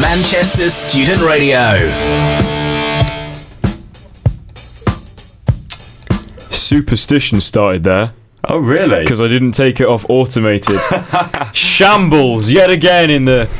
Manchester Student Radio. Superstition started there. Oh, really? Because I didn't take it off automated. Shambles yet again in the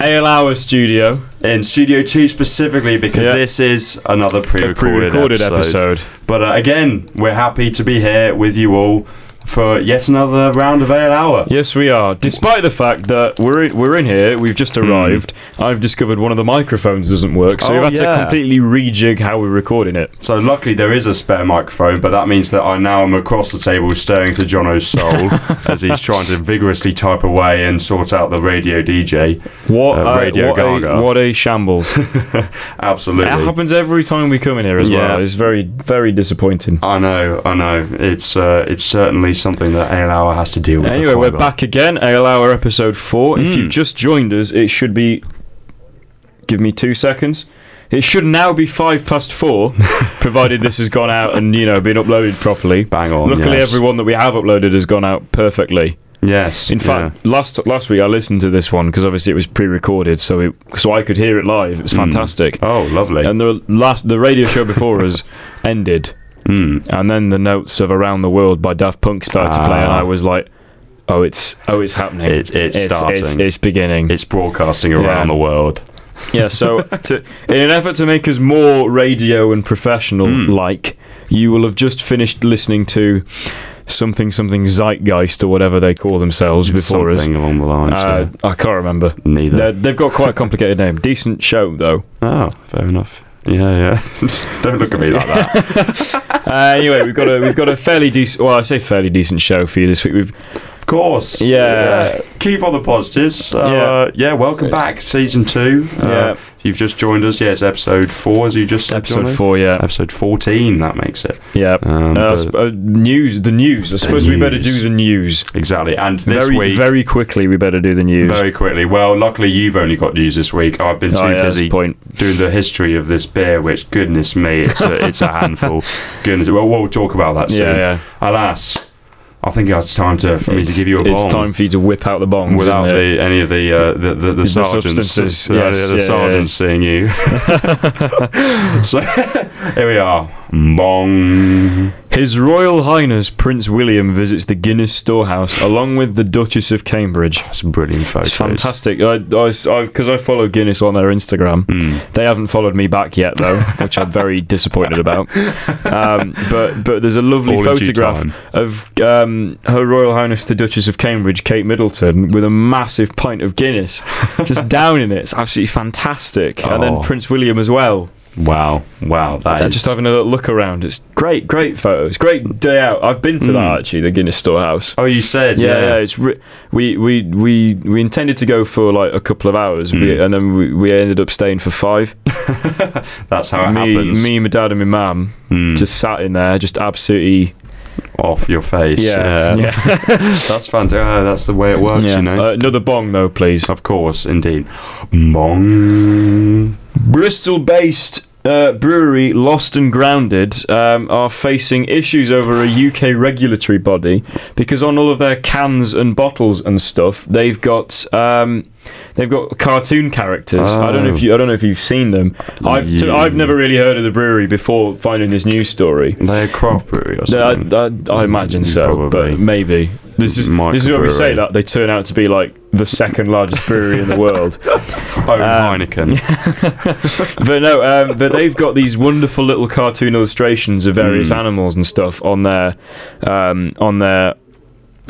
Ale Hour studio. In Studio 2 specifically, because Yeah. this is another pre recorded pre-recorded episode. episode. But uh, again, we're happy to be here with you all for yet another round of Ale Hour. Yes, we are. Despite the fact that we're in, we're in here, we've just arrived. I've discovered one of the microphones doesn't work, so Hmm. Oh, we've had yeah. to completely rejig how we're recording it. So luckily there is a spare microphone, but that means that I now am across the table staring to Jonno's soul as he's trying to vigorously type away and sort out the radio DJ. What Uh, a- Radio what Gaga. A, what a shambles! Absolutely. It happens every time we come in here as Yeah. well. It's very very disappointing. I know, I know. It's uh, it's certainly something that Hour has to deal with. Anyway, we're back again. Ale Hour episode four. If Mm. you've just joined us, it should be. Give me two seconds. It should now be five past four, provided this has gone out and you know been uploaded properly. Bang on. Luckily, yes. everyone that we have uploaded has gone out perfectly. Yes. In fact, last last week I listened to this one because obviously it was pre-recorded, so it, so I could hear it live. It was fantastic. yeah. oh, lovely. And the last the radio show before us ended, Mm. and then the notes of "Around the World" by Daft Punk started to play, and Ah. I was like, "Oh, it's oh, it's happening. It's- it's It's, starting. it's beginning." It's broadcasting around Yeah. the world. yeah. So, to, in an effort to make us more radio and professional, Hmm. like you will have just finished listening to something something zeitgeist or whatever they call themselves before us. Something along the lines. Uh, I can't remember. Neither. They're, they've got quite a complicated name. Decent show though. Oh, fair enough. Yeah, yeah. Don't look at me like that. Uh, anyway, we've got a we've got a fairly decent. Well, I say fairly decent show for you this week. We've Of course. Yeah. Keep on the positives. So, Yeah. uh, yeah, welcome back, season two. Uh, Yeah. You've just joined us, yeah, it's episode four, as you just episode four. Yeah, Episode 14, that makes it. yeah. Um, Uh, uh, news. The news. I suppose we better do the news. exactly. And this very week, very quickly. We better do the news. very quickly. Well, luckily you've only got news this week. I've been too oh, yeah, busy point. doing the history of this beer, which, goodness me, it's a, it's a handful. Goodness. Well, we'll talk about that soon. Yeah, yeah. Alas, I think it's time to, for me to give you a bomb. It's time for you to whip out the bongs Without isn't it? the, any of the uh, the, the, the, sergeants, uh, yes, the yeah, sergeants seeing you. so here we are, bong. His Royal Highness Prince William visits the Guinness Storehouse along with the Duchess of Cambridge. That's a brilliant photo. It's fantastic. I because I, 'cause I follow Guinness on their Instagram. Hmm. They haven't followed me back yet though, which I'm very disappointed about. Um, but but there's a lovely All photograph of um, Her Royal Highness the Duchess of Cambridge, Kate Middleton, with a massive pint of Guinness, just down in it. It's absolutely fantastic. And then Oh. Prince William as well. Wow, wow, that Uh, is just having a look around. It's great, great photos. Great day out. I've been to that Mm. actually, the Guinness Storehouse. Oh, you said Yeah, yeah. yeah, it's re- we, we we we intended to go for like a couple of hours, we, Mm. and then we, we ended up staying for five. That's how it me, happens. me, my dad, and my mum Hmm. just sat in there, just absolutely off your face. yeah, Yeah, yeah. that's fantastic. Uh, that's the way it works, yeah. you know. Uh, another bong though, please. of course, indeed. Bong. Bristol-based uh, brewery Lost and Grounded um, are facing issues over a UK regulatory body because on all of their cans and bottles and stuff, they've got um, they've got cartoon characters. I don't know if Oh. you I don't know if you've seen them. I've t- Yeah. I've never really heard of the brewery before finding this news story. They're a craft brewery or I, something. I, I imagine so, Probably. but maybe this is this is when we say that they turn out to be like the second largest brewery in the world. oh, um, Heineken. but no, um, but they've got these wonderful little cartoon illustrations of various Mm. animals and stuff on their um, on their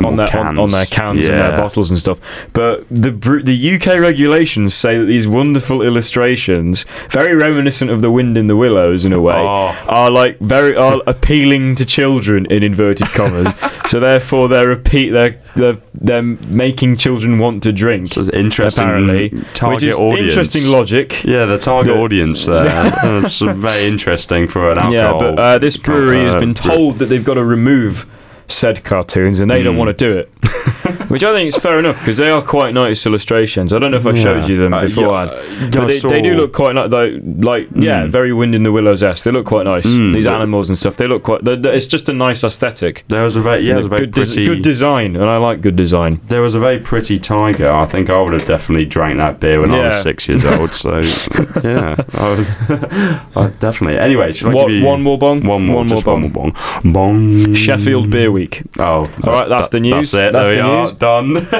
on More their on, on their cans and their bottles and stuff. But the the UK regulations say that these wonderful illustrations, very reminiscent of the Wind in the Willows in a way, Oh. are like very are appealing to children in inverted commas. so therefore, they're repeat they're, they're they're making children want to drink. So interesting apparently, target which is audience. interesting logic. Yeah, the target The- audience there. That's very interesting for an alcohol. Yeah, but uh, this brewery has uh, been told that they've got to remove said cartoons, and they don't Mm. want to do it. Which I think is fair enough because they are quite nice illustrations. I don't know if I showed you them Uh, beforehand, yeah, uh, but they, they do look quite nice. Like, like yeah, Mm. very Wind in the Willows esque. They look quite nice. Mm, These animals and stuff. They look quite. they're- they're- It's just a nice aesthetic. There was a very yeah, a very good, pretty. good design, and I like good design. there was a very pretty tiger. I think I would have definitely drank that beer when I was six years old. So yeah, I was I definitely. Anyway, should I give you one more bong. One more, One more one bong. more bong. Bong. Sheffield Beer Week. Oh, All right, that's the news. That's it. That's there the we are. Done.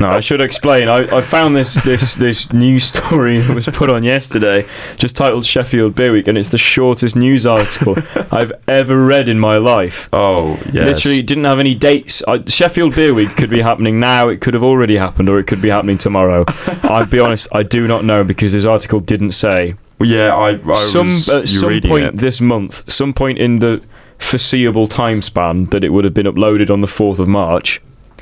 No, I should explain. I, I found this this this news story that was put on yesterday, just titled Sheffield Beer Week, and it's the shortest news article I've ever read in my life. oh yes. Literally it didn't have any dates. I, Sheffield Beer Week could be happening now. It could have already happened, or it could be happening tomorrow. I'd be honest, I do not know because this article didn't say. Yeah, I. I some was, at some point it. this month, some point in the foreseeable time span that it would have been uploaded on the fourth of March.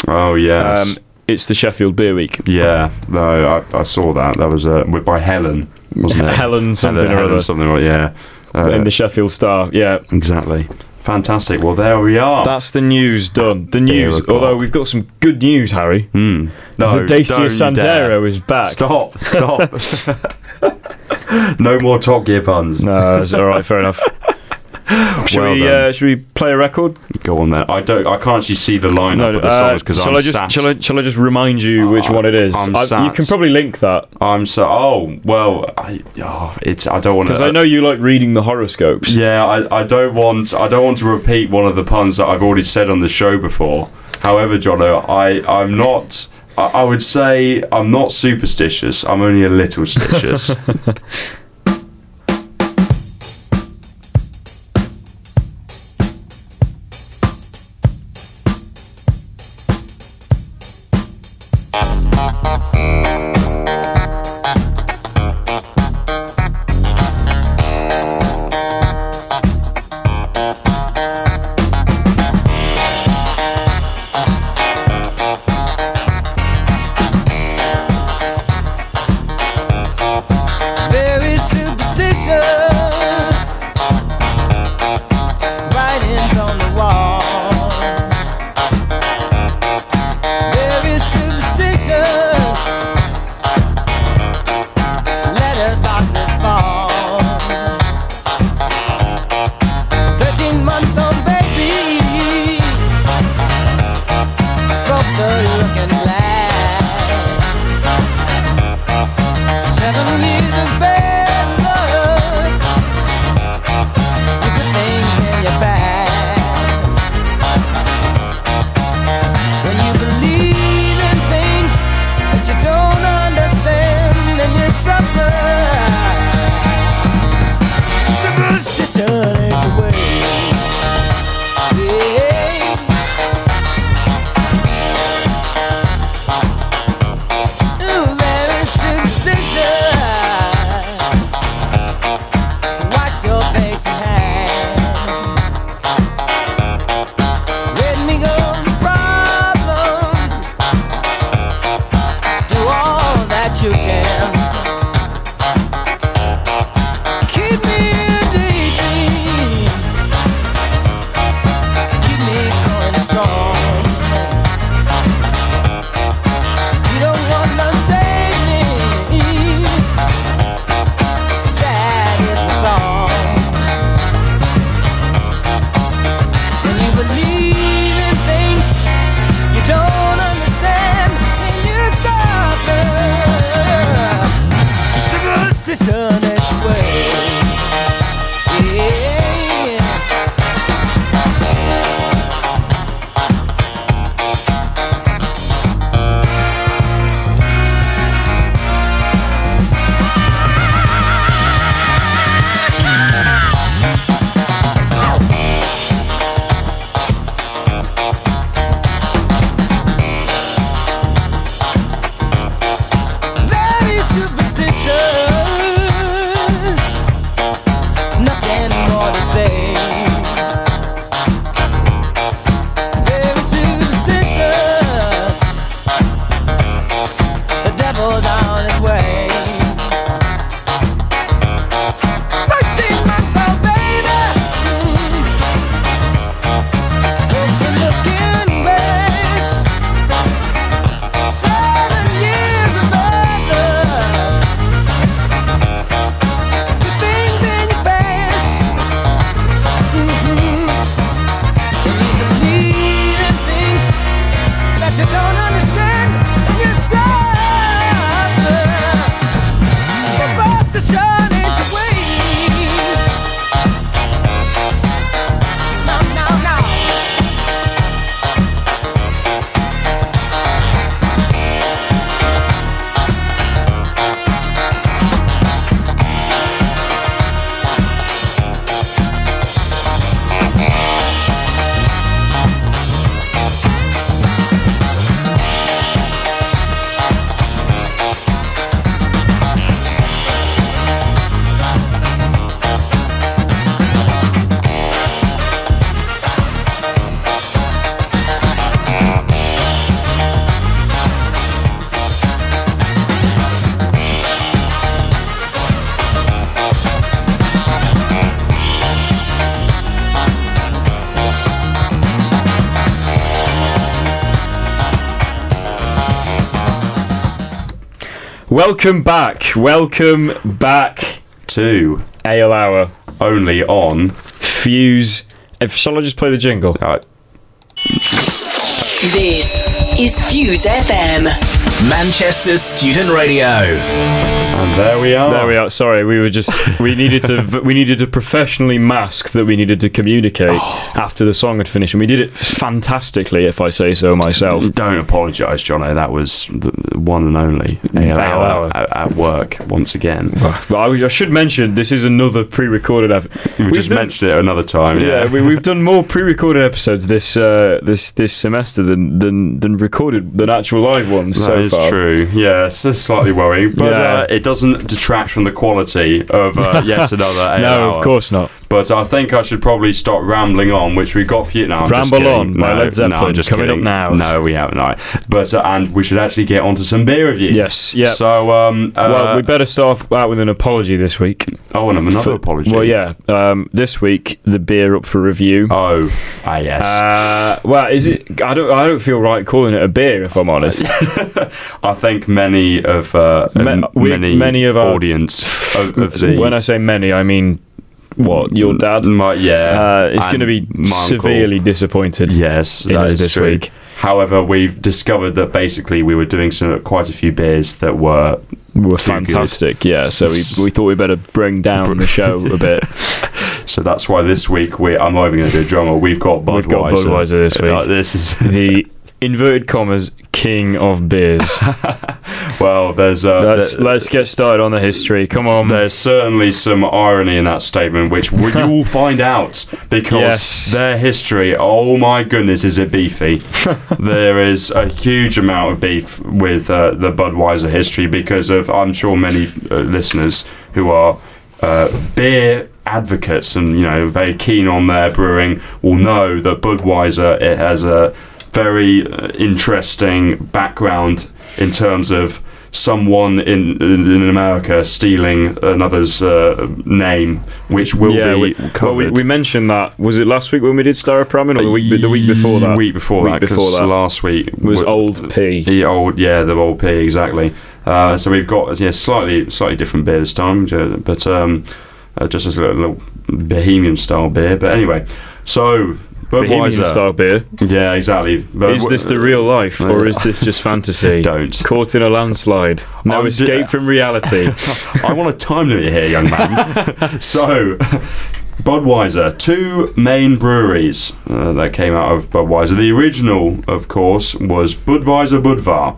Oh yes. Um, it's the Sheffield Beer Week. yeah, no, I, I saw that. That was uh, by Helen, wasn't it? Helen something Helen, or Helen other. something or yeah. Uh, in the Sheffield Star. Yeah, exactly. Fantastic. Well, there we are. that's the news done. The news. Although we've got some good news, Harry. Hmm. No, the Dacia don't you dare. Sandero is back. Stop! Stop! No more Top Gear puns. No, that's all right. Fair enough. Should Well we? Uh, should we play a record? Go on then. I don't. I can't actually see the lineup of the uh, songs because I'm I just sat. shall I, shall I just remind you which Oh, one it is? I'm I- you can probably link that I'm so. Oh well. I. Oh, it's. I don't want to. because. I know you like reading the horoscopes. Yeah, I, I don't want I don't want to repeat one of the puns that I've already said on the show before. However, Jonno, I I'm not. I, I would say I'm not superstitious. I'm only a little stitious. Welcome back. Welcome back to Ale Hour. only on. Fuse. If, shall I just play the jingle? Uh, This is Fuse FM. Manchester's Student Radio. and there we are. There we are. Sorry, we were just we needed to we needed to professionally mask that we needed to communicate after the song had finished, and we did it fantastically, if I say so myself. Don't apologise, Jonno. That was the one and only Ale Ale hour hour. at, at work once again. But I, I should mention this is another pre-recorded. Ep- We We've just done- mentioned it another time. Yeah, Yeah, we, we've done more pre-recorded episodes this uh, this this semester than than, than recorded than actual live ones That so is far. true. Yeah, it's slightly worrying, but Yeah. uh, it doesn't detract from the quality of uh, yet another No, hour. of course not. But I think I should probably stop rambling on, which we got for you now. Ramble kidding. On no, Led no, Zeppelin, I'm just coming up now. No, we haven't. No. But uh, and we should actually get onto some beer reviews. Yes, yeah. So um, uh, well, we better start out with an apology this week. oh, and another For- apology. Well, yeah. Um, this week the beer up for review. Oh, ah, yes. Uh, well, is it? I don't. I don't feel right calling it a beer, if I'm honest. I think many of uh, Ma- m- we- many, many of our- audience of, of the when I say many, I mean what? Your dad my, yeah, uh, is going to be my uncle. severely disappointed. Yes, in that us is this true. week. However, we've discovered that basically we were doing some quite a few beers that were were Too good. fantastic. Yeah, so we, we thought we better bring down the show a bit. so that's why this week we I'm not even going to do a drummer. We've got Budweiser. We've got Budweiser this week. Uh, this is the inverted commas king of beers. well. There's uh, Let's there- let's get started on the history. Come on. there's certainly some irony in that statement, which we- you will find out because Yes. their history. Oh my goodness, is it beefy? there is a huge amount of beef with uh, the Budweiser history because of I'm sure many uh, listeners who are uh, beer advocates and you know very keen on their brewing will know that Budweiser it has a very uh, interesting background in terms of someone in in America stealing another's uh, name, which will yeah, be we, covered. well, we, we mentioned that. Was it last week when we did Staropramen, or the week the week before that? Week before Week that. before that. Last week was w- Old P. The old, yeah, the old P exactly. Uh, so we've got yeah, slightly slightly different beer this time, uh, but um, uh, just as a little, little Bohemian style beer. But anyway, so Bohemian Budweiser, style beer. yeah, exactly. But Is this the real life, or is this just fantasy? Don't. Caught in a landslide. No I'm d- escape from reality. I want a time limit here, young man. so, Budweiser, two main breweries uh, that came out of Budweiser. The original, of course, was Budweiser Budvar,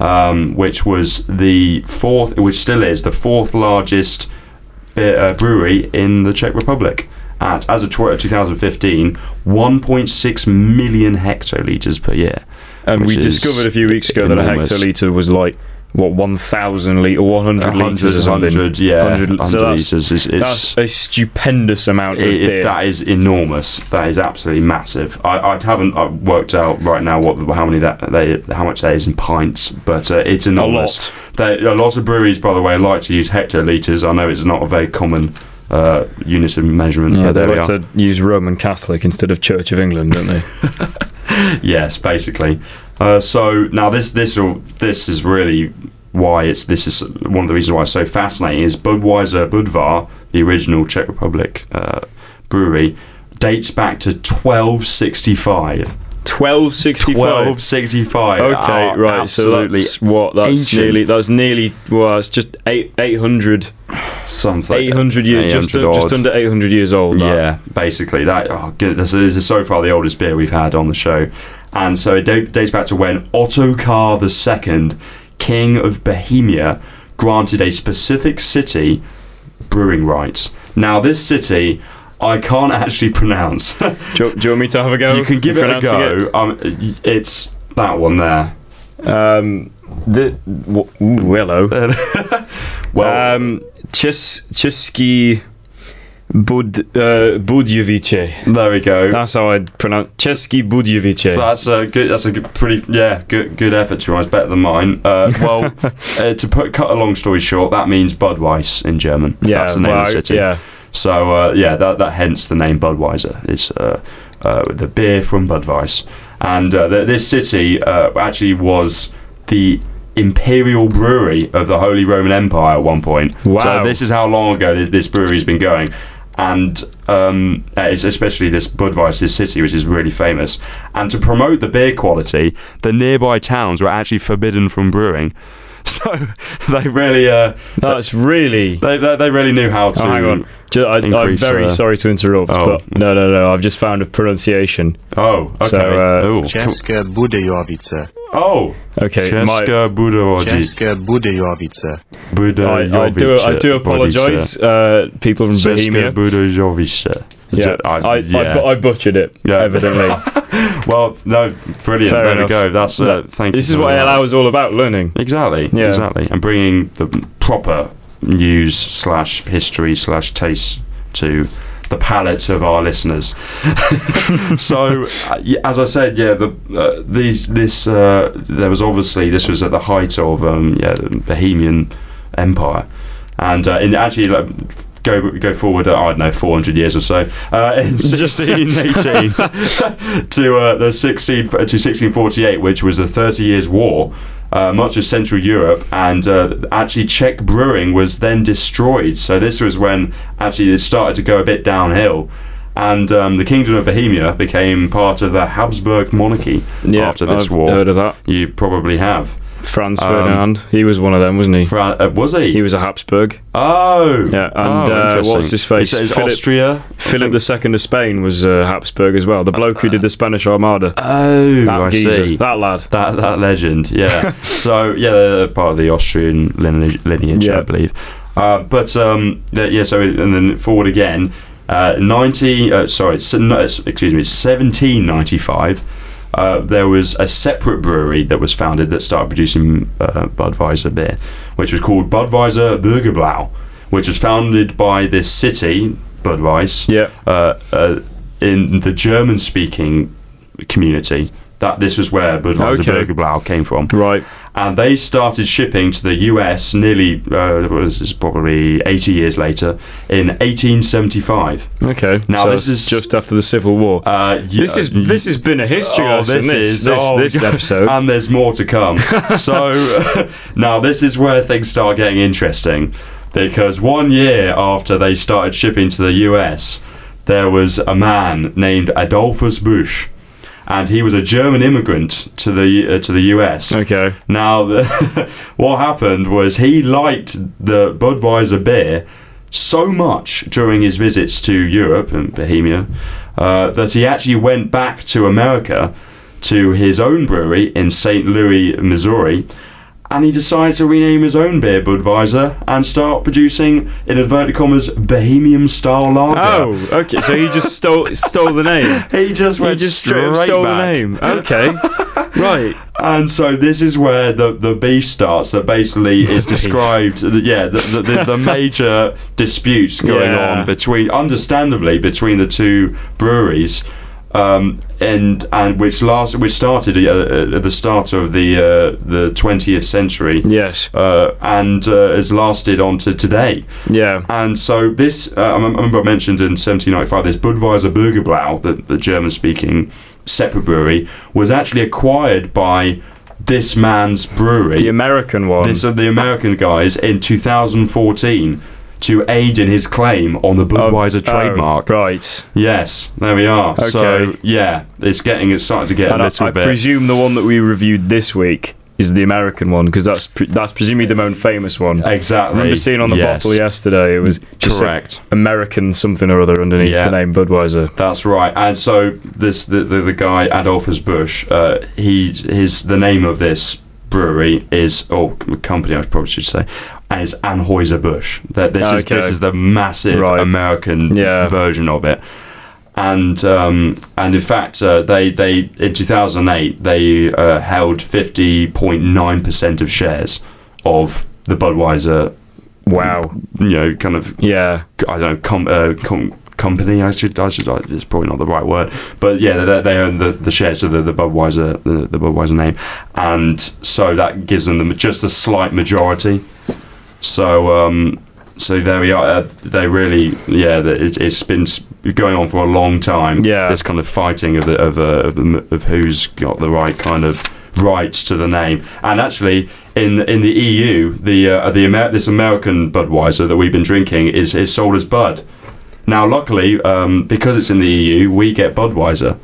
um, which was the fourth, which still is the fourth largest beer, uh, brewery in the Czech Republic. At as of 2015, 1.6 million hectoliters per year. And we discovered a few weeks ago that a enormous. hectoliter was like what 1,000 litre or 100 litres or something. 100, yeah, 100 100 so that's- litres is, is That's a stupendous amount of It- it- that is enormous. That is absolutely massive. I, I haven't uh, worked out right now what how many that they how much that is in pints, but uh, it's enormous. A lot. They, a lot of breweries, by the way, like to use hectolitres. I know it's not a very common uh, unit of measurement. yeah, they like to use Roman Catholic instead of Church of England, don't they? yes, basically. Uh, so now this this will- this is really why it's this is one of the reasons why it's so fascinating is Budweiser Budvar, the original Czech Republic uh, brewery, dates back to 1265. 1265. 1265. Okay, Ah, right. So Absolutely that's what that's ancient. nearly that's nearly well, it's just eight, 800, something. 800 years, just, 800 just odd. under 800 years old. that. Yeah, basically that. Oh, good. This is, so far the oldest beer we've had on the show, and so it da- dates back to when Ottokar II, King of Bohemia, granted a specific city brewing rights. Now, this city I can't actually pronounce. Do, you, do you want me to have a go? you can give it a go. Um, it's that one there. Um, the w- ooh, hello. Well, um, Český Bud uh, Budjevice. there we go. That's how I'd pronounce Český Budjevice. That's a good. That's a good, pretty. Yeah, good. Good effort. To be honest, better than mine. Uh, well, uh, to put cut a long story short, that means Budweis in German. yeah, that's the name well, of the city. Yeah, So uh, yeah, that, that hence the name Budweiser is uh, uh, the beer from Budweis, and uh, th- this city uh, actually was the imperial brewery of the Holy Roman Empire at one point. Wow. So this is how long ago this, this brewery's been going. And um, uh, it's especially this Budweiser city, which is really famous. And to promote the beer quality, the nearby towns were actually forbidden from brewing. So they really, uh, That's really. they, they, they really knew how to. Oh, hang on. Ju- I, I'm very uh, sorry to interrupt, oh. but no, no, no. I've just found a pronunciation. Oh, okay. So, uh, oh, cool. České Budějovice. oh, Okay, my, Česká Budovice. České Budějovice. I, I do. I do apologise, uh, people from Bohemia. Budovice. Yeah, I, I, yeah. bu- I butchered it. Yeah. Evidently, well, no, brilliant. Fair there we go. That's uh, thank you. this is what that. Ale Hour is all about: learning. Exactly. Yeah. Exactly. And bringing the proper news slash history slash taste to the palate of our listeners. so, uh, as I said, yeah, the uh, these this uh, there was obviously this was at the height of um, yeah the Bohemian Empire, and uh, in actually. Like, Go, go forward, uh, I don't know, 400 years or so. Uh, in 1618 to uh, the 16 to 1648, which was the Thirty Years' War, uh, much of Central Europe, and uh, actually Czech brewing was then destroyed. So this was when actually it started to go a bit downhill. And um, the Kingdom of Bohemia became part of the Habsburg monarchy Yeah, after this I've war. heard of that. You probably have. Franz Um, Ferdinand. He was one of them, wasn't he? Uh, was he? He was a Habsburg. oh, Yeah, and, oh, uh, what's his face? Philip- Austria. Philip II of Spain was uh, Habsburg as well. The bloke who did the Spanish Armada. Oh, that I geezer, see. that lad. That that legend, yeah. so yeah, they're part of the Austrian lineage, lineage Yeah. I believe. Uh, but um, yeah, so and then forward again, uh, ninety. Uh, sorry, no, excuse me, seventeen ninety five. Uh, there was a separate brewery that was founded that started producing uh, Budweiser beer, which was called Budweiser Bürgerbräu, which was founded by this city, Budweis, Yeah. uh, uh, in the German-speaking community. That this was where Budweiser Okay. Bürgerbräu came from, Right. and they started shipping to the US nearly uh, is this, probably 80 years later in 1875. Okay. Now so this is- just after the Civil War. Uh, this is this has been a history lesson. This this, oh, this episode. and there's more to come. so now this is where things start getting interesting because one year after they started shipping to the US, there was a man named Adolphus Busch, and he was a German immigrant to the uh, to the US. okay. Now, the, what happened was he liked the Budweiser beer so much during his visits to Europe and Bohemia uh, that he actually went back to America to his own brewery in St. Louis, Missouri. And he decided to rename his own beer Budweiser and start producing, in inverted commas, Bohemian style lager. Oh, okay. So he just stole stole the name. He just He went just straight stole the name. Okay. right. And so this is where the, the beef starts. That basically is described. Yeah, the, the, the, the major disputes going Yeah. on between, understandably, between the two breweries, um, and and which last which started uh, at the start of the uh, the twentieth century. Yes. Uh, and uh, has lasted on to today. Yeah. And so this, uh, I remember I mentioned in 1795, this Budweiser Bürgerbräu, the, the German-speaking separate brewery, was actually acquired by this man's brewery. The American one. this are the American guys in 2014 to aid in his claim on the Budweiser oh, trademark. right. Yes, there we are. So yeah, it's getting it's starting to get And a I, little I bit. I presume the one that we reviewed this week is the American one because that's pre- that's presumably the most famous one. exactly. I remember seeing on the yes. bottle yesterday. It was just Correct. American something or other underneath Yeah. the name Budweiser. That's right. And so this the the, the guy Adolphus Busch, uh, he his the name of this brewery is or company I probably should say is Anheuser Busch. That this is this is the massive Right. American Yeah. version of it. And um, and in fact, uh, they they in 2008 they uh, held 50.9 percent of shares of the Budweiser, Wow. you know, kind of Yeah. I don't know, com, uh, com, company. I should, I should. It's probably not the right word, but yeah, they, they own the, the shares of the, the Budweiser, the, the Budweiser name, and so that gives them the, just a slight majority. So, um, so there we are. Uh, they really, yeah, it, it's been going on for a long time. Yeah. this kind of fighting of the, of, uh, of, the- of who's got the right kind of rights to the name. And actually, in in the EU, the uh, the Amer- this American Budweiser that we've been drinking is is sold as Bud. Now, luckily, um, because it's in the EU, we get Budweiser.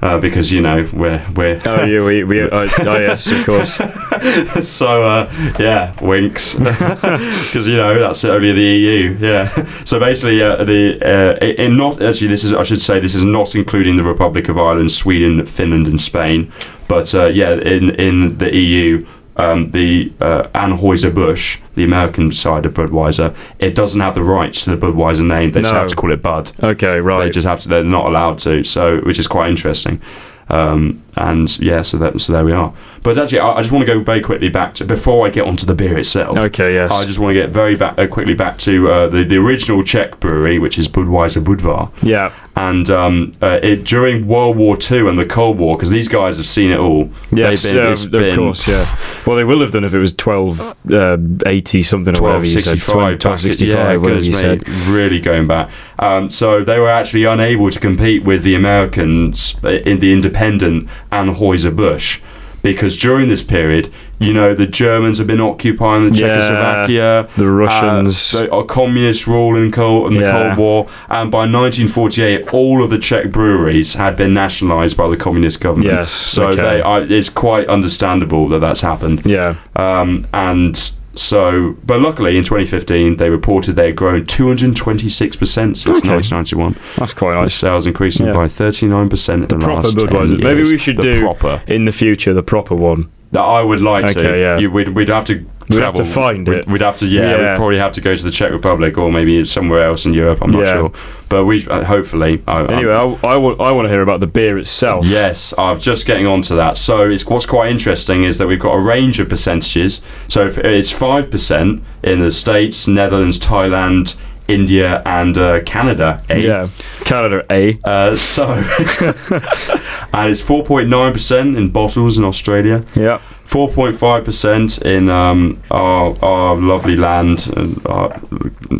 Uh, because you know we're we're Oh, yeah, we, we, oh, oh, yes, of course. so uh, yeah, winks, because you know that's only the EU. Yeah. So basically, uh, the uh, in not actually this is I should say this is not including the Republic of Ireland, Sweden, Finland, and Spain. But uh, yeah, in in the EU. Um, the uh, Anheuser Busch, the American side of Budweiser, it doesn't have the rights to the Budweiser name. They just have to call it Bud. Okay, right. They just have to. They're not allowed to. So, which is quite interesting. Um, and yeah, so that so there we are. But actually, I, I just want to go very quickly back to before I get onto the beer itself. Okay, yes. I just want to get very back uh, quickly back to uh, the the original Czech brewery, which is Budweiser Budvar. yeah. And um, uh, it, during World War Two and the Cold War, because these guys have seen it all. Yes, been, uh, of been course, yeah. Well, they will have done if it was 1280 something or whatever you said. 1265, 1265, yeah, whatever you said. really going back. Um, so they were actually unable to compete with the Americans in the independent Anheuser Busch. Because during this period, you know, the Germans have been occupying the Yeah, Czechoslovakia, the Russians. uh, the uh, communist rule in, Cold, in the Yeah. Cold War, and by 1948, all of the Czech breweries had been nationalised by the communist government. Yes, so okay. they, I, it's quite understandable that that's happened. Yeah. Um, and so, but luckily in 2015, they reported they had grown 226% since Okay. 1991, That's quite with nice. sales increasing Yeah. by 39% in the, Proper last 10 Budweiser. Maybe we should the do proper. in the future the proper one. That I would like to. Yeah. You, we'd, we'd have to. We'd have to find we'd, it. We'd have to, yeah, Yeah. We'd probably have to go to the Czech Republic or maybe somewhere else in Europe. I'm not Yeah. sure, but we uh, hopefully. I, Anyway, I, I, want, I want to hear about the beer itself. Yes, I'm just getting onto that. So it's what's quite interesting is that we've got a range of percentages. So if it's five percent in the states, Netherlands, Thailand, India, and uh, Canada. eh? Yeah. Canada A. Uh, so and it's four point nine percent in bottles in Australia. Yeah. Four point five percent in um, our our lovely land, and uh,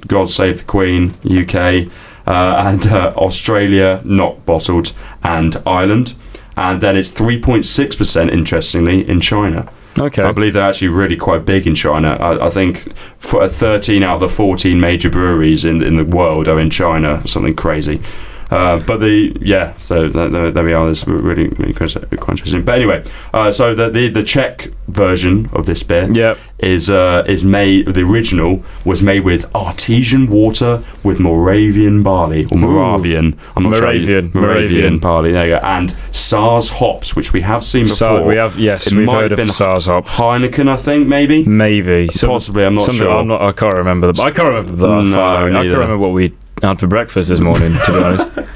God save the Queen, UK, uh, and uh, Australia, not bottled, and Ireland, and then it's three point six percent. Interestingly, in China. Okay. I believe they're actually really quite big in China. I, I think for uh, 13 out of the 14 major breweries in in the world are in China, something crazy. Uh, but the yeah, so th- th- there we are. This really, really quite quite interesting. But anyway, uh, so the, the the Czech version of this beer Yep. is uh, is made. The original was made with artesian water with Moravian barley or Moravian. I'm not Moravian, sure. Moravian, Moravian. barley. There you go. And Saaz hops, which we have seen before. So we have yes, It we've might heard have of been Saaz hop. Heineken, I think maybe. Maybe Some- Possibly, I'm not sure. I'm not. I can't remember the. I can't remember the. No, I can't remember what we had for breakfast this morning. To be honest.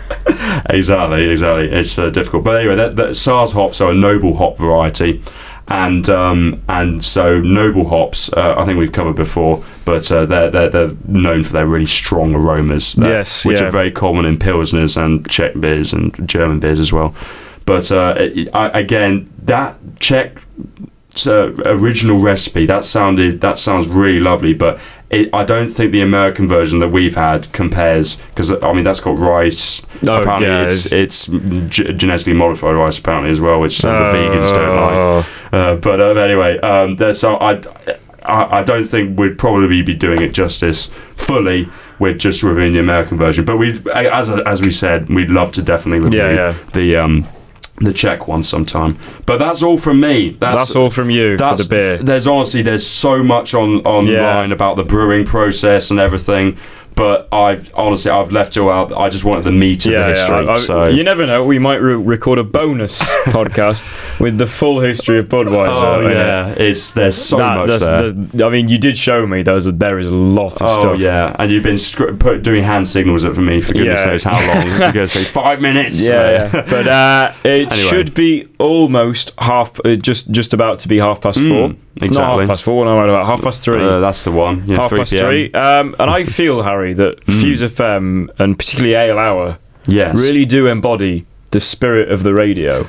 Exactly, exactly. It's uh, difficult, but anyway, that, that Saaz hops are a noble hop variety, and um, and so noble hops. Uh, I think we've covered before, but uh, they're, they're they're known for their really strong aromas. that- Yes, which yeah. are very common in pilsners and Czech beers and German beers as well. But uh, it- I, again, that Czech uh, original recipe that sounded that sounds really lovely, but it, I don't think the American version that we've had compares because I mean that's got rice. Oh, apparently, yeah, it's it's g- genetically modified rice apparently as well, which some the vegans don't like. Oh. Uh, but uh, anyway, um, there's so I, I I don't think we'd probably be doing it justice fully. We're just reviewing the American version, but we as as we said, we'd love to definitely review Yeah, yeah. the um the Czech one sometime. But that's all from me. That's, That's all from you for that's- the beer. There's honestly there's so much on online Yeah. about the brewing process and everything. But I honestly I've left it all out. I just wanted the meat of the history. I- I- so you never know. We might re- record a bonus podcast with the full history of Budweiser. oh it. yeah, it's there's so That- much that's- there. that's- I mean, you did show me there's a, there is a lot of Oh stuff. yeah, and you've been scr- put, doing hand signals up for me for goodness Yeah. knows how long. You're going to say five minutes. Yeah, yeah. but uh, it Anyway. should be almost half, uh, just just about to be half past four. It's not half past four. No, right about half past three. Uh, that's the one. Yeah, half 3 past PM. three. Um, and I feel, Harry, that Fuse FM and particularly Ale Hour Yes. really do embody the spirit of the radio.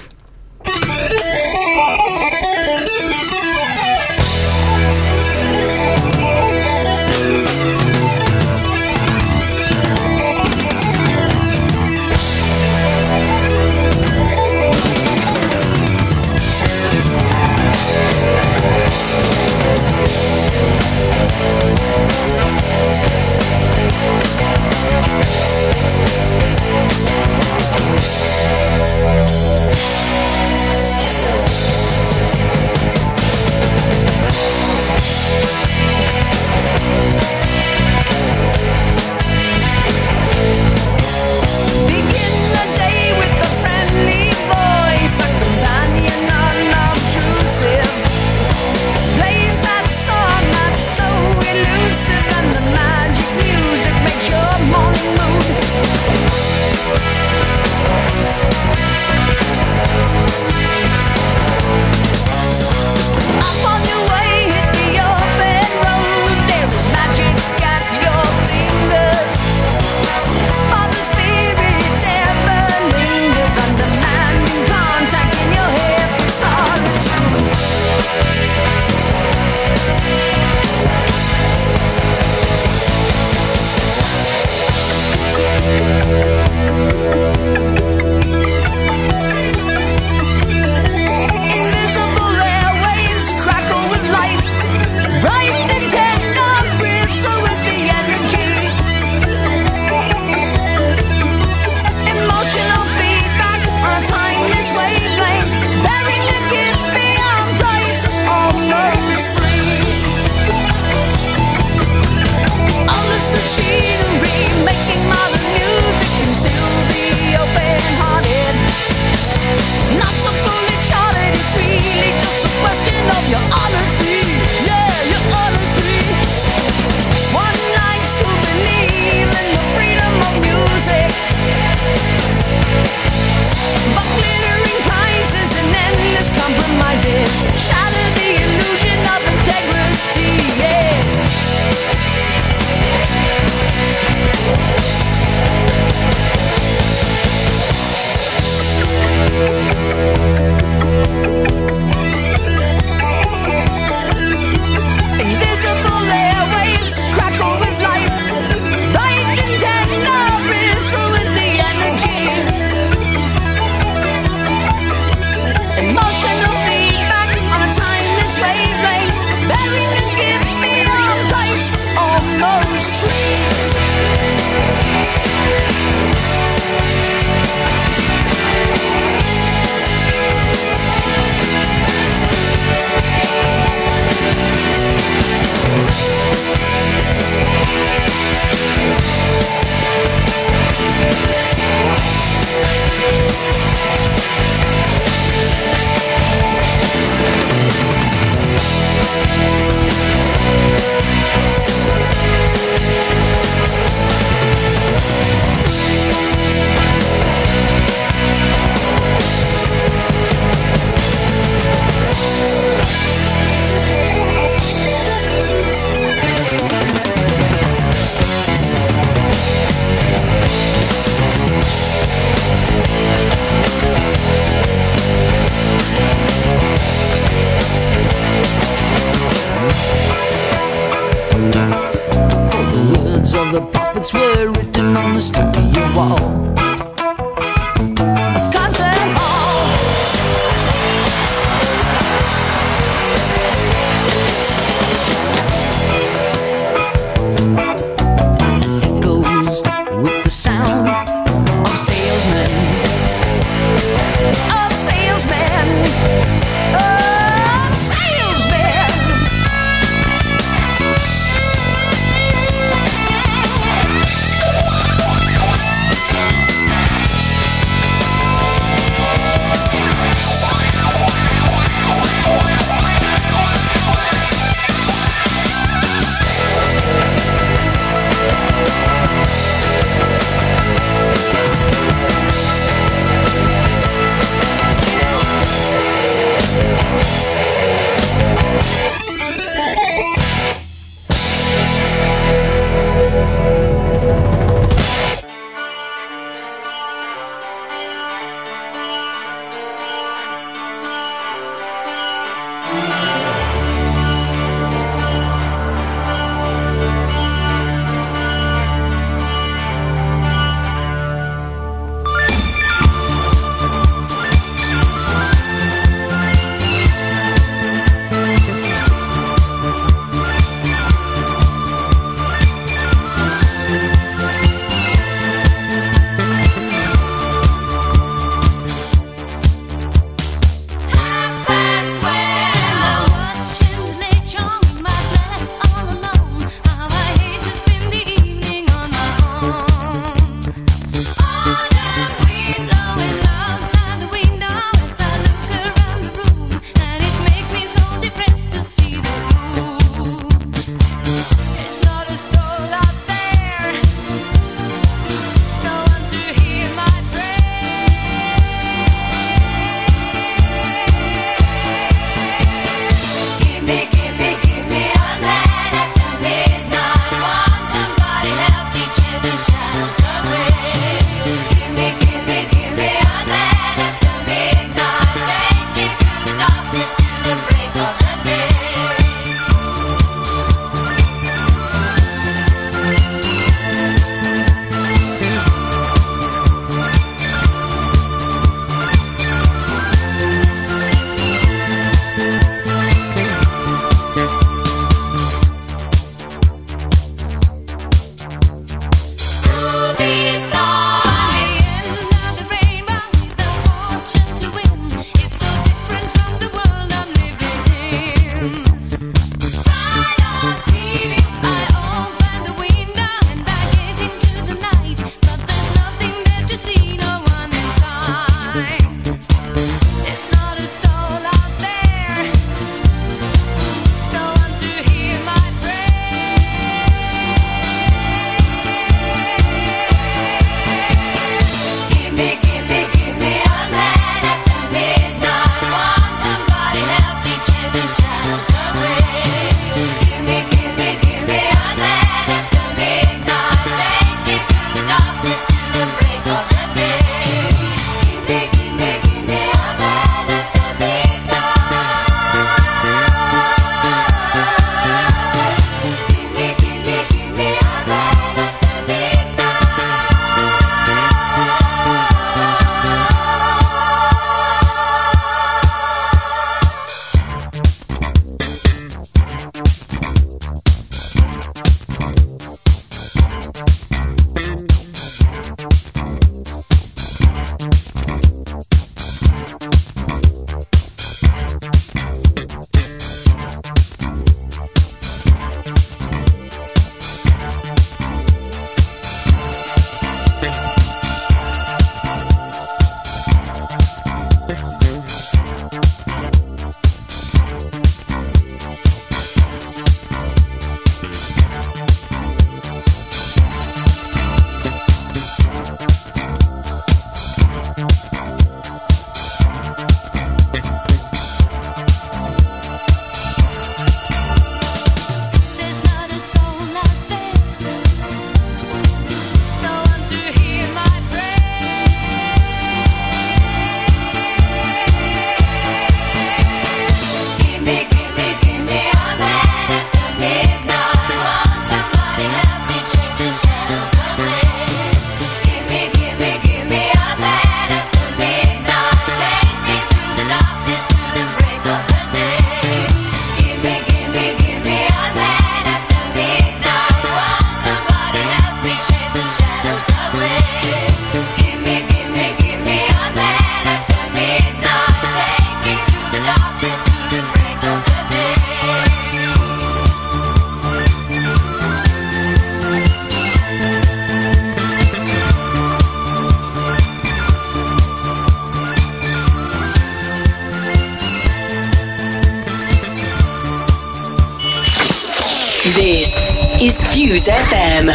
Is Fuse FM.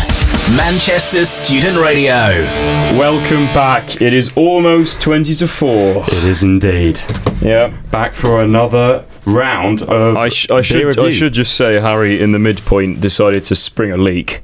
Manchester's Student Radio. Welcome back. It is almost 20 to 4. It is indeed. Yeah. Back for another round of I, sh- I, beer should, I should just say Harry, in the midpoint, decided to spring a leak.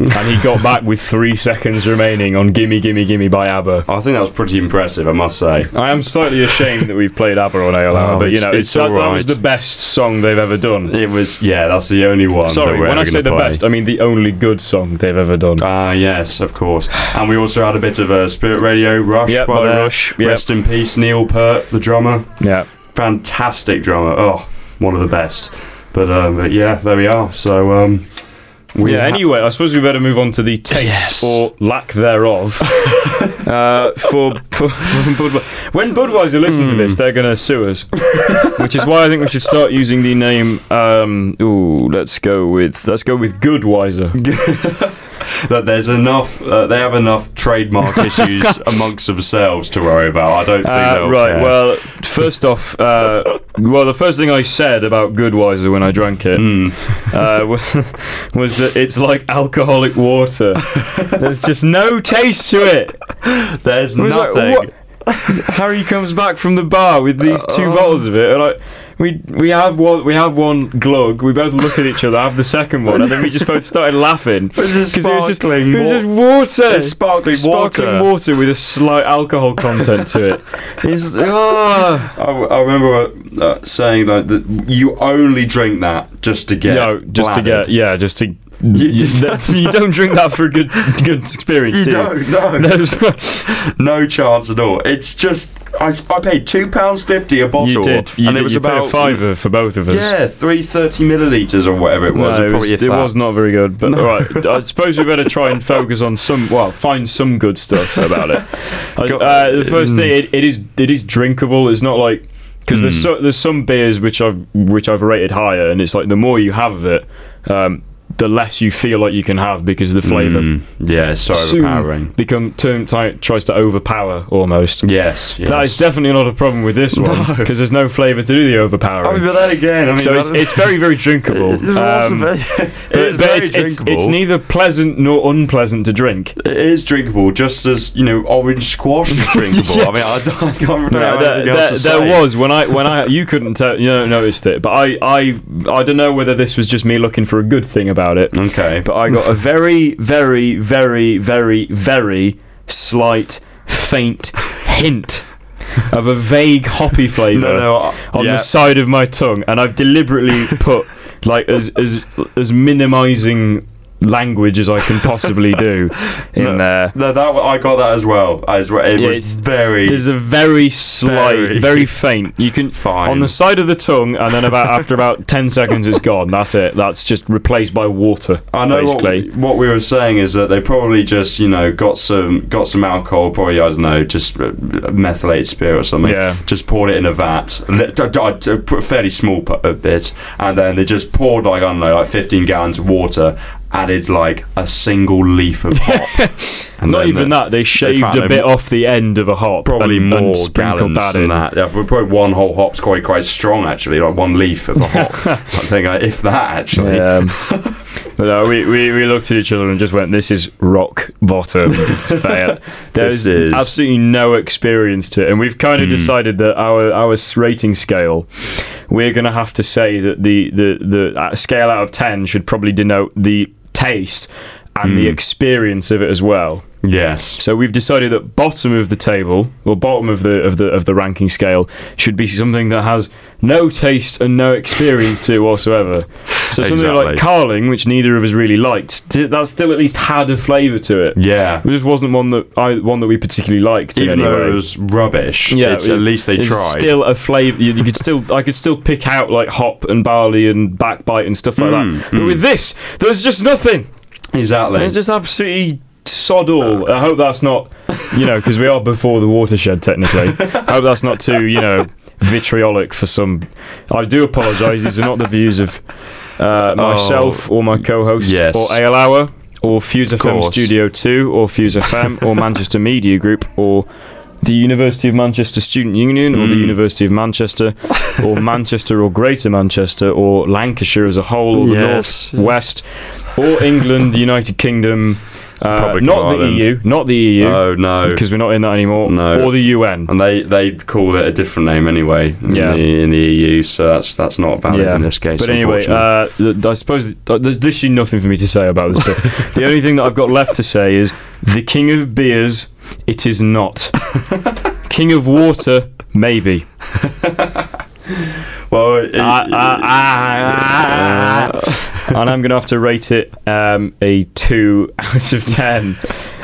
And he got back with three seconds remaining on Gimme Gimme Gimme by ABBA. I think that was pretty impressive, I must say. I am slightly ashamed that we've played ABBA on Ale Hour, Oh, but you know, it's that, that was the best song they've ever done. It was, yeah, that's the only one. Sorry, when I say the play. best, I mean the only good song they've ever done. Ah, yes, of course. And we also had a bit of a Spirit Radio Rush Yep, by. Rush, yep. Rest in peace, Neil Peart, the drummer. yeah. Fantastic drummer. Oh, one of the best. But, um, but yeah, there we are. So, um, we yeah, anyway, I suppose we better move on to the taste Yes. or lack thereof. uh, for, for, for Budweiser. When Budweiser listen to Hmm. this, they're going to sue us. Which is why I think we should start using the name. Um, ooh, let's go with let's go with Goodweiser. that there's enough, uh, they have enough trademark issues amongst themselves to worry about. I don't think Uh, right. care. Well, first off, uh, well, the first thing I said about Goodweiser when I drank it Hmm. uh, was that it's like alcoholic water. There's just no taste to it. there's was like, nothing. Harry comes back from the bar with these two bottles of it, and I, we we have one we have one glug. We both look at each other, I have the second one, and then we just both started laughing It's just it was just sparkling it was just water, It's sparkling sparkling water. water with a slight alcohol content to it. It's oh, I, I remember uh, saying like that you only drink that just to get no, just to get yeah, just to. You, you don't drink that for a good good experience. You do don't, no. No, no chance at all. It's just I, I paid two pounds fifty a bottle, you did. You and did. it was about a fiver for both of us. Yeah, three thirty milliliters or whatever it was. No, it, was, it was not very good. But all right, I suppose we better try and focus on some. Well, find some good stuff about it. Uh, the first thing, it, it is it is drinkable. It's not like because there's so, there's some beers which I've which I've rated higher, and it's like the more you have of it, um, the less you feel like you can have because of the flavour Mm, yeah, it's so overpowering. become turn, ty- tries to overpower almost. Yes, yes. That is definitely not a problem with this one because there's no flavour to do the overpowering. I mean, but then again, I mean, so it's, it's very very drinkable. It's Um, very- but, but very it's, it's, drinkable. it's neither pleasant nor unpleasant to drink. It is drinkable, just as you know, orange squash is drinkable. I mean, I, don't- I can't remember No, there, anything else there, to there was when I when I you couldn't tell you know, noticed it, but I I I don't know whether this was just me looking for a good thing about it. Okay, But I got a very very very very very slight faint hint of a vague hoppy flavour no, no, I- on yeah. the side of my tongue, and I've deliberately put like as as as minimising language as I can possibly do in No, there. No, that I got that as well. As well. It Yeah, was it's- very. There's a very slight, Very. very, faint. You can Fine. on the side of the tongue, and then about after about ten seconds, it's gone. That's it. That's just replaced by water. I know what, basically. what we were saying is that they probably just you know got some got some alcohol, probably I don't know, just uh, methylated spirit or something. Yeah. Just poured it in a vat, a fairly small a bit, and then they just poured like I don't know, like 15 gallons of water, added like a single leaf of hop. and Not even that. They shaved a bit off the end of a hop. Probably and, more and sprinkled gallons that than in. that. Yeah, probably one whole hop's quite quite strong actually, like one leaf of a hop. I think uh, if that actually. Um, but no, we, we, we looked at each other and just went, "This is rock bottom." There's is- absolutely no experience to it, and we've kind of decided that our our rating scale, we're going to have to say that the the the uh, scale out of ten should probably denote the taste and the hmm. experience of it as well. Yes. So we've decided that bottom of the table, or bottom of the of the of the ranking scale, should be something that has no taste and no experience to it whatsoever. So something Exactly. like Carling, which neither of us really liked, that still at least had a flavour to it. Yeah. It just wasn't one that I one that we particularly liked. Even though it was rubbish, Yeah, it's, it- at least they it's tried. Still a flavour. You, you could still, I could still pick out like hop and barley and backbite and stuff like Mm, that. But with this, there's just nothing. exactly. It's just absolutely sod all. I hope that's not, you know, because we are before the watershed technically. I hope that's not too, you know, vitriolic for some. I do apologise. These are not the views of uh, myself or my co-host Oh, yes. or Ale Hour or Fuse FM course. Studio Two or Fuse FM or Manchester Media Group or the University of Manchester Student Union or the Mm. University of Manchester or Manchester or Greater Manchester or Lancashire as a whole or the Yes. North West or England, the United Kingdom. Uh, of not the EU, not the EU, Oh no. because we're not in that anymore. No. Or the UN. And they they call it a different name anyway in, Yeah. the, in the EU, so that's that's not valid in this case. But anyway, uh, I suppose th- th- there's literally nothing for me to say about this. But the only thing that I've got left to say is the king of beers. It is not. king of water, maybe. well, it- Ah, ah, ah, ah. and I'm going to have to rate it um, a two out of ten.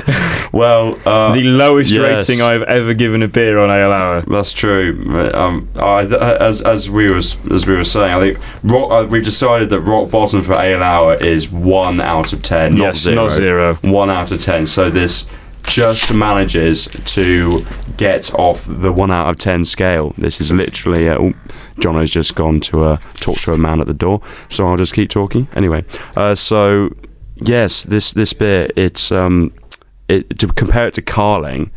well, uh, the lowest yes. rating I've ever given a beer on Ale Hour. That's true. Um, I, as as we was as we were saying, I think rock, uh, we've decided that rock bottom for ale hour is one out of ten, not yes, zero. not zero. One out of ten. So this just manages to get off the one out of ten scale. This is literally. Oh, John has just gone to uh, talk to a man at the door, so I'll just keep talking. Anyway, uh, so yes, this this beer it's um it, to compare it to Carling,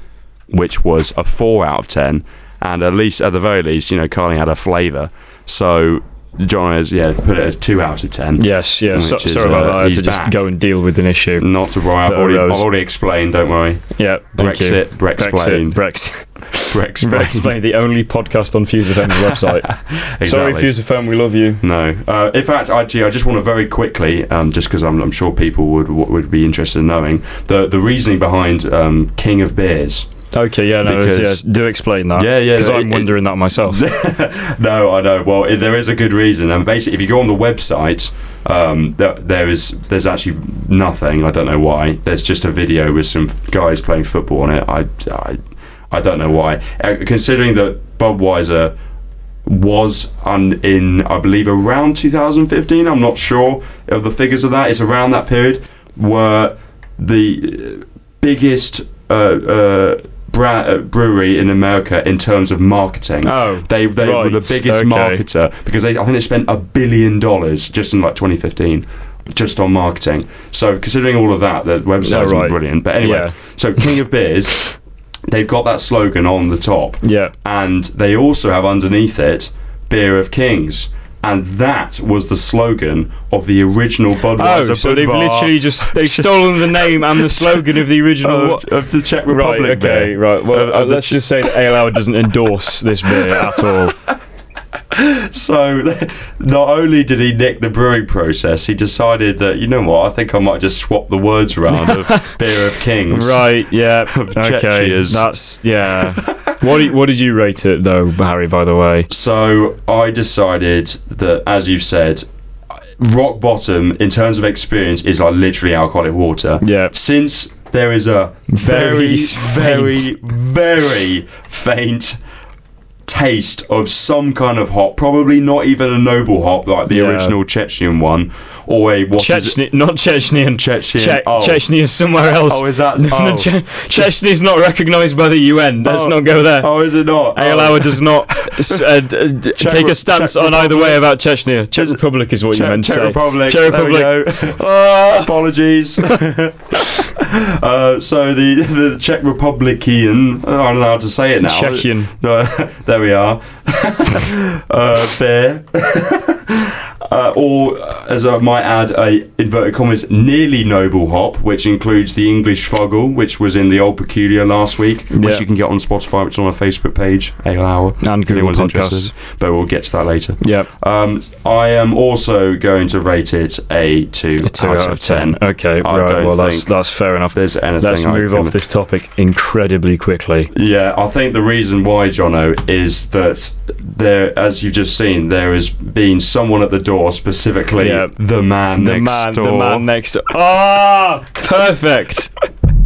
which was a four out of ten, and at least at the very least, you know, Carling had a flavour. So John has yeah put it as two out of ten. Yes, yeah. So, is, sorry about uh, that. I had to just back. go and deal with an issue. Not to worry, I've already. I've already explained. Don't worry. Yeah. Brexit, Brexplain. Brexit, Brexit. Brexplain. The only podcast on Fuse FM's website. Sorry, Exactly. Fuse FM, we love you. No. Uh, in fact, actually, I just want to very quickly, um, just because I'm, I'm sure people would would be interested in knowing the the reasoning behind um, King of Beers. Okay, yeah, no, Because- yeah, do explain that. Yeah, yeah, Because I'm it- wondering that myself. no, I know. Well, it, there is a good reason, and basically, if you go on the website, um, there, there is there's actually nothing. I don't know why. There's just a video with some guys playing football on it. I, I, I don't know why. Uh, considering that Budweiser was on in, I believe, around 2015. I'm not sure of the figures of that. It's around that period were the uh, biggest. Uh, uh, bra- uh, brewery in America in terms of marketing. Oh, They they were the biggest okay. marketer because they I think they spent a billion dollars just in like 2015 just on marketing. So considering all of that, the website is Yeah, right. brilliant. But anyway, Yeah. so King of Beers, they've got that slogan on the top, Yeah. and they also have underneath it Beer of Kings. And that was the slogan of the original Budweiser Oh, so they've literally just they've stolen the name and the slogan of the original. of, of the Czech right, Republic. okay, beer. right. Well, Of- uh, let's just say that Ale Hour doesn't endorse this beer at all. So, not only did he nick the brewing process, he decided that you know what, I think I might just swap the words around of beer of kings. Right, yeah. Okay, that's yeah. what did, what did you rate it though, Harry? By the way, So I decided that, as you've said, rock bottom in terms of experience is like literally alcoholic water. Yeah. Since there is a very, Very very, very faint taste of some kind of hop, probably not even a noble hop like the Yeah. original Chechen one, or a what? Chechnya, not Chechnyan. Chechen. Che- oh. Chechnya is somewhere else. Oh, is that? Oh. che- Chechnya is not recognised by the UN. Let's Oh. not go there. oh, is it not? Ale Oh. Does not uh, d- Czech take a stance Czech on either way about Chechnya. Czech Republic is what you meant to Czech say. Republic. Czech There we Republic. go. Ah. Apologies. uh, so the the Czech Republican, I don't know how to say it now. Czechian. No, there we are. uh, beer. Uh, or, uh, as I might add, a inverted commas nearly noble hop, which includes the English Fuggle, which was in the Old Peculier last week, which you can get on Spotify, which is on our Facebook page, Ale Hour. And if Google anyone's Podcasts. interested. But we'll get to that later. Yep. Um, I am also going to rate it a two, A two out, of ten. Okay, I right. Well, that's that's fair enough. There's anything. Let's I move can- off this topic incredibly quickly. Yeah, I think the reason why, Jonno, is that there, as you've just seen, there has been someone at the door, specifically Yeah. the man The next man, door. the man next door. Ah, perfect.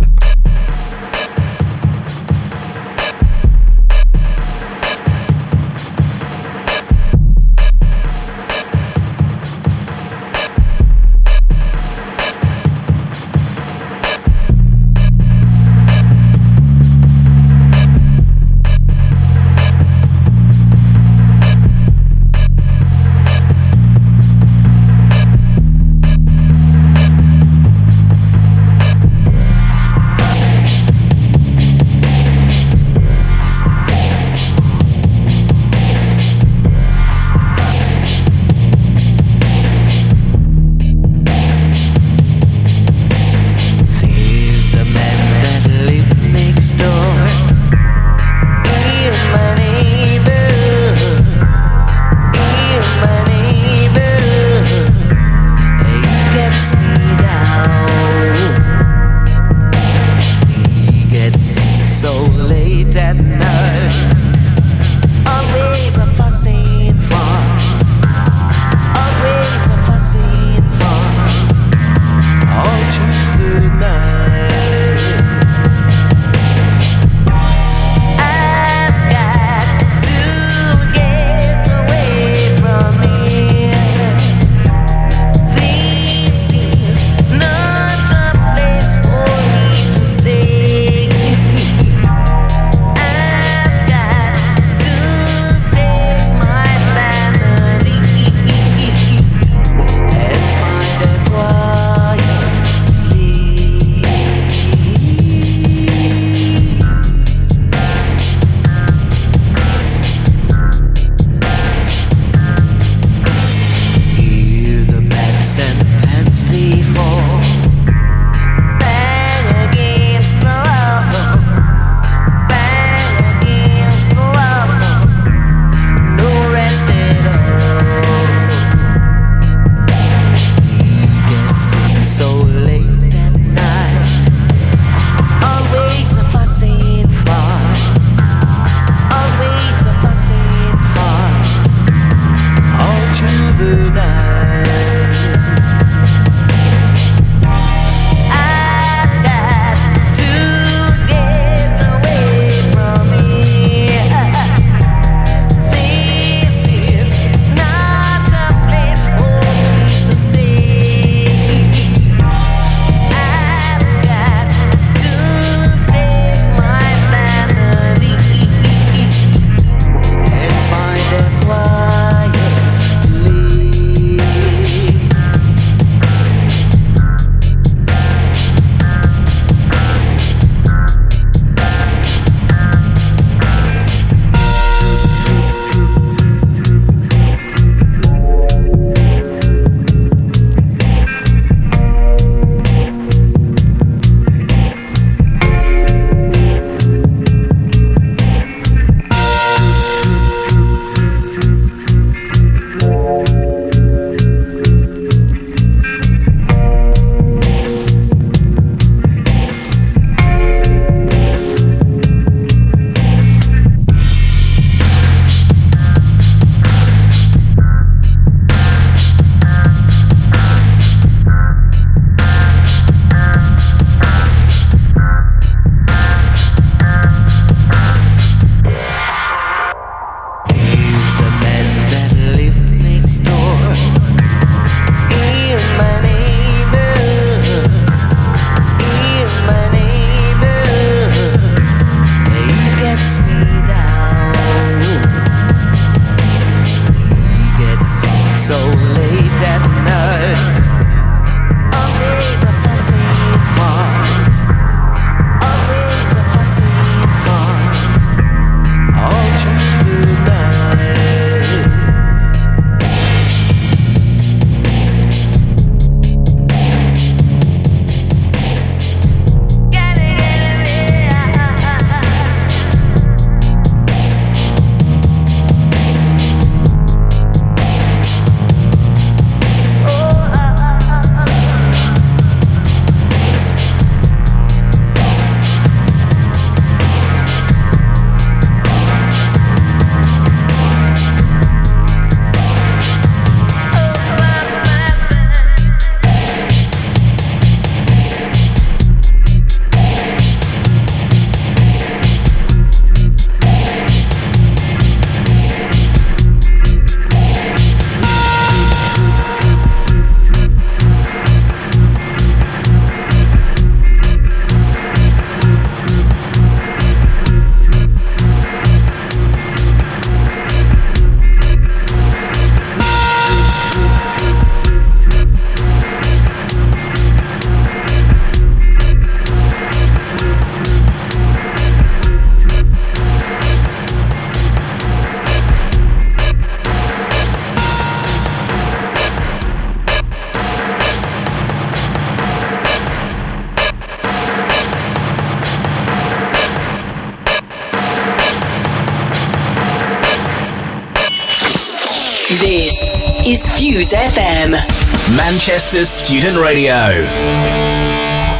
Manchester Student Radio.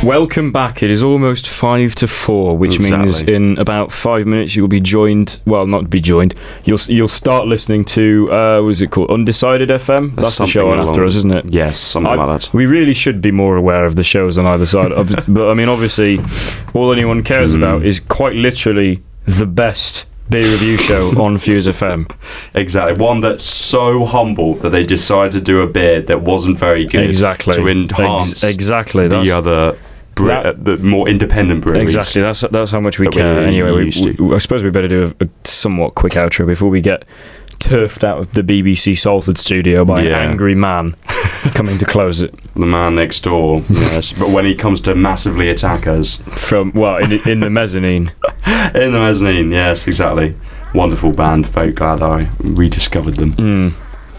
Welcome back. It is almost five to four, which means in about five minutes you'll be joined. Well, not be joined. You'll you'll start listening to uh, what is it called? Undecided FM. That's the show on Something after us, isn't it? Yes, something I- like that. We really should be more aware of the shows on either side. But I mean, obviously, all anyone cares Hmm. about is quite literally the best beer review show on Fuse FM. Exactly. One that's so humble that they decided to do a beer that wasn't very good. Exactly. To enhance Ex- exactly. That's, the other, bre- that- uh, the more independent breweries. Exactly. That's that's how much we care. Anyway, we, we- I suppose we better do a, a somewhat quick outro before we get turfed out of the BBC Salford studio by Yeah. an angry man coming to close it The man next door. Yes. but when he comes to massively attack us from well in, in the mezzanine. in the mezzanine, yes, exactly. Wonderful band. Very glad I rediscovered them. Mm.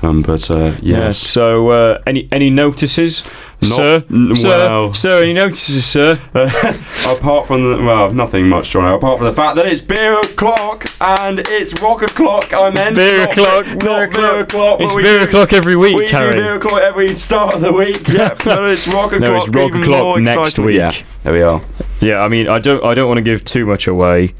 Um, but uh, Yes. yes. So, uh, any any notices, Not- sir? sir, well. sir, any notices, sir? apart from the well, nothing much, John. Apart from the fact that it's beer o'clock and it's rock o'clock. I meant Beer not o'clock, be- beer not beer o'clock. o'clock. It's beer do- o'clock every week, We Harry. do beer o'clock every start of the week. Yeah, but it's rock o'clock. No, it's rock o'clock next week. Yeah, there we are. Yeah, I mean, I don't, I don't want to give too much away,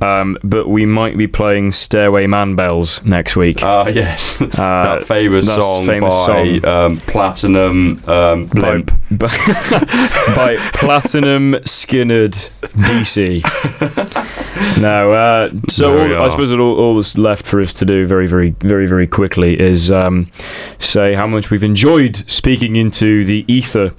um, but we might be playing "Stairway Man Bells" next week. Uh, yes, Uh, that famous song famous by song. Um, Platinum um, Blimp. by, by Platinum Skinnerd DC. now, uh, so all, I suppose all, all that's left for us to do very, very, very, very quickly is um, say how much we've enjoyed speaking into the ether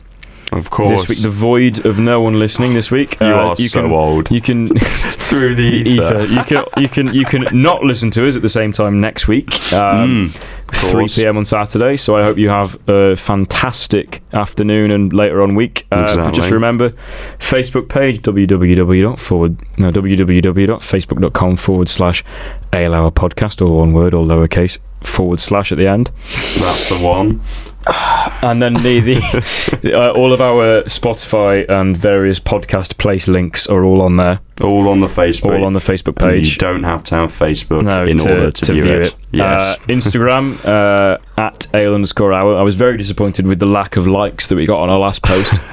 Of course, this week, the void of no one listening this week. Uh, You are so can, old. You can through the ether. ether. You can you can you can not listen to us at the same time next week. Um, Mm, 3 p.m. on Saturday. So I hope you have a fantastic afternoon and later on week. Uh, but just remember, Facebook page www forward no www.facebook.com forward slash ale hour podcast or one word all lowercase forward slash at the end That's the one. and then the, the uh, all of our Spotify and various podcast place links are all on there All on the Facebook. all on the Facebook And page You don't have to have Facebook no, in to, order to, view, it. Yes. Uh, Instagram uh, at ale underscore hour. I was very disappointed with the lack of likes that we got on our last post.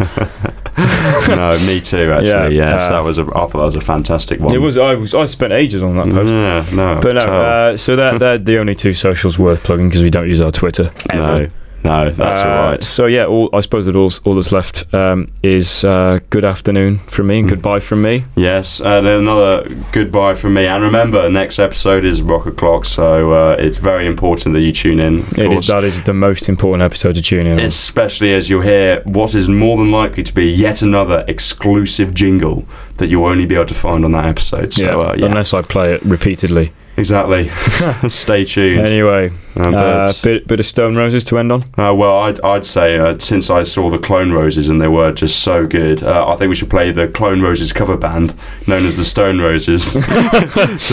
no, me too. Actually, Yeah, yes, uh, that was a. I thought that was a fantastic one. it was I was I spent ages on that post. Yeah, no, But no, uh, so they're, they're the only two socials worth plugging because we don't use our Twitter. no, no, that's Uh, all right. So yeah, all, I suppose that all, all that's left um, is uh, good afternoon from Hmm. me and goodbye from me. Yes, and another goodbye from me. And remember, next episode is Rock O'Clock, so uh, it's very important that you tune in. It course. is that is the most important episode to tune in. Especially as you'll hear what is more than likely to be yet another exclusive jingle that you'll only be able to find on that episode. So, yeah, uh, yeah, unless I play it repeatedly. Exactly. Stay tuned. Anyway, uh, but- bit bit of Stone Roses to end on. Uh, well, I'd, I'd say uh, since I saw the Clone Roses and they were just so good, uh, I think we should play the Clone Roses cover band known as the Stone Roses to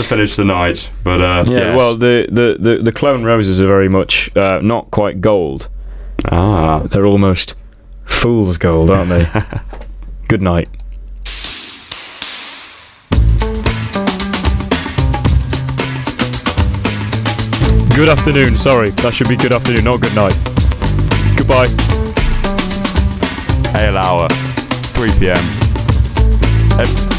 finish the night. But uh, Yeah, yes. well, the, the, the, the clone roses are very much uh, not quite gold. ah, They're almost fool's gold, aren't they? Good night. Good afternoon. Sorry, that should be good afternoon, not good night. Goodbye. ale hour, 3 p.m.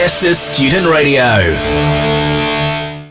Fuse FM. Manchester Student Radio.